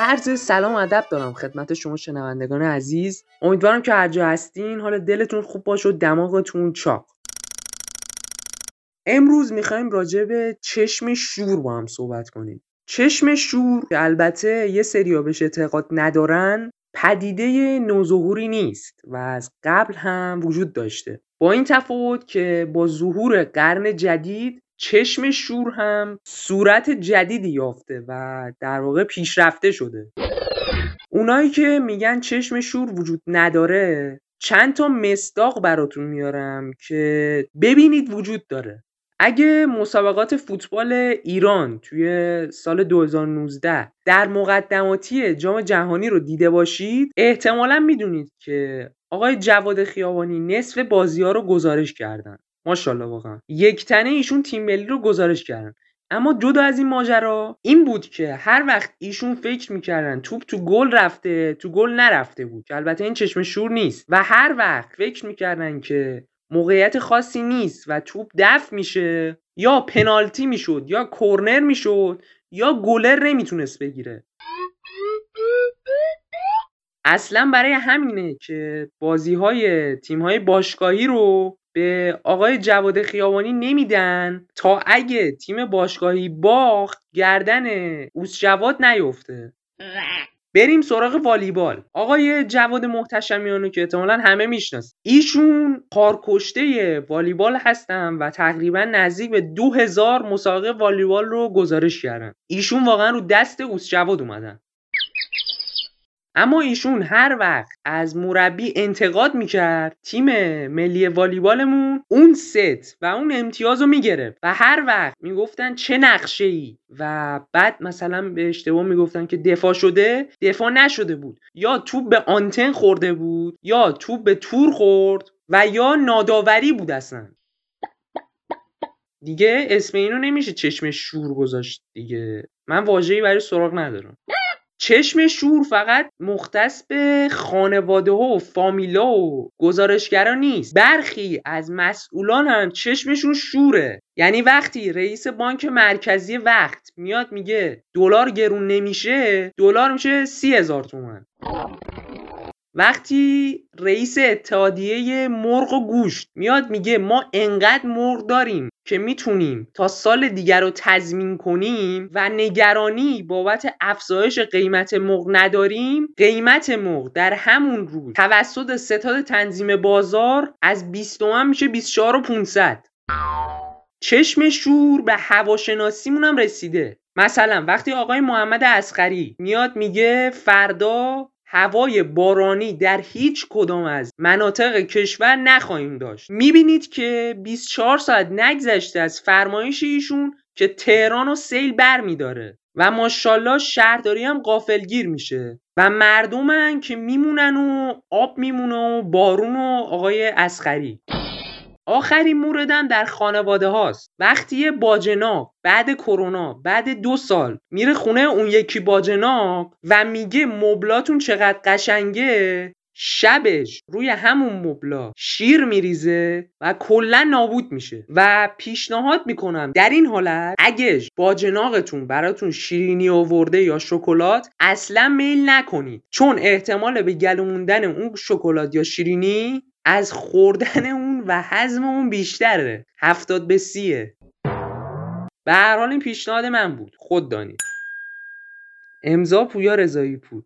عرض سلام و ادب دارم خدمت شما شنوندگان عزیز. امیدوارم که هر جا هستین حال دلتون خوب باشه و دماغتون چاق. امروز می‌خوایم راجع به چشم شور با هم صحبت کنیم. چشم شور که البته یه سریا بهش اعتقاد ندارن پدیده نوظهوری نیست و از قبل هم وجود داشته. با این تفاوت که با ظهور قرن جدید چشم شور هم صورت جدیدی یافته و در واقع پیشرفته شده. اونایی که میگن چشم شور وجود نداره چند تا مصداق براتون میارم که ببینید وجود داره. اگه مسابقات فوتبال ایران توی سال 2019 در مقدماتی جام جهانی رو دیده باشید احتمالا می‌دونید که آقای جواد خیابانی نصف بازی ها رو گزارش کردن. ماشاءالله واقعا. یک تنه ایشون تیم ملی رو گزارش کردن. اما جدا از این ماجرا این بود که هر وقت ایشون فکر می‌کردن توپ تو گل رفته تو گل نرفته بود. که البته این چشم شور نیست. و هر وقت فکر می‌کردن که موقعیت خاصی نیست و توپ دفع میشه یا پنالتی می‌شد یا کورنر می‌شد یا گلر نمی‌تونست بگیره. اصلا برای همینه که بازی های تیم های باشگاهی رو به آقای جواد خیابانی نمیدن؟ تا اگه تیم باشگاهی باخت گردن اوس جواد نیفته. بریم سراغ والیبال. آقای جواد محتشمیانو که احتمالا همه می‌شناسن. ایشون کارکشته والیبال هستن و تقریبا نزدیک به دو هزار مسابقه والیبال رو گزارش کردن. ایشون واقعا رو دست اوس جواد اومدن. اما ایشون هر وقت از مربی انتقاد می‌کرد تیم ملی والیبالمون اون ست و اون امتیاز رو می‌گرفت و هر وقت می‌گفتن چه نقشه ای و بعد مثلا به اشتباه می‌گفتن که دفاع شده دفاع نشده بود. یا توپ به آنتن خورده بود یا توپ به تور خورد و یا ناداوری بود اصلا. دیگه اسم اینو نمیشه چشم شور گذاشت دیگه. من واژه‌ای برای سراغ ندارم. چشم شور فقط مختص به خانواده ها و فامیلا و گزارشگرا نیست. برخی از مسئولان هم چشمشون شوره. یعنی وقتی رئیس بانک مرکزی وقت میاد میگه دلار گرون نمیشه دلار میشه سی هزار تومن. وقتی رئیس اتحادیه مرغ و گوشت میاد میگه ما انقدر مرغ داریم که می‌تونیم تا سال دیگر رو تضمین کنیم و نگرانی بابت افزایش قیمت مرغ نداریم قیمت مرغ در همون روز توسط ستاد تنظیم بازار از 20 تومن میشه 24 و 500 چشم شور به هواشناسیمون هم رسیده. مثلا وقتی آقای محمد اسقری میاد میگه فردا هوای بارانی در هیچ کدام از مناطق کشور نخواهیم داشت. می‌بینید که 24 ساعت نگذشته از فرمایش ایشون که تهران و سیل بر میداره و ماشاءالله شهرداری هم قافلگیر میشه و مردمن که میمونن و آب میمونه و بارون و آقای اسخری آخرین موردم در خانواده هاست. وقتی یه باجناق بعد کرونا بعد دو سال میره خونه اون یکی باجناق و میگه مبلاتون چقدر قشنگه شبش روی همون مبلا شیر میریزه و کلا نابود میشه و پیشنهاد می‌کنم در این حالت اگه باجناقتون براتون شیرینی آورده یا شکلات اصلا میل نکنید. چون احتمال به گلو موندن اون شکلات یا شیرینی از خوردن اون و هضم اون بیشتره. هفتاد به سیه. به هر حال این پیشنهاد من بود. خود دانید. امضا پویا رضایی پور.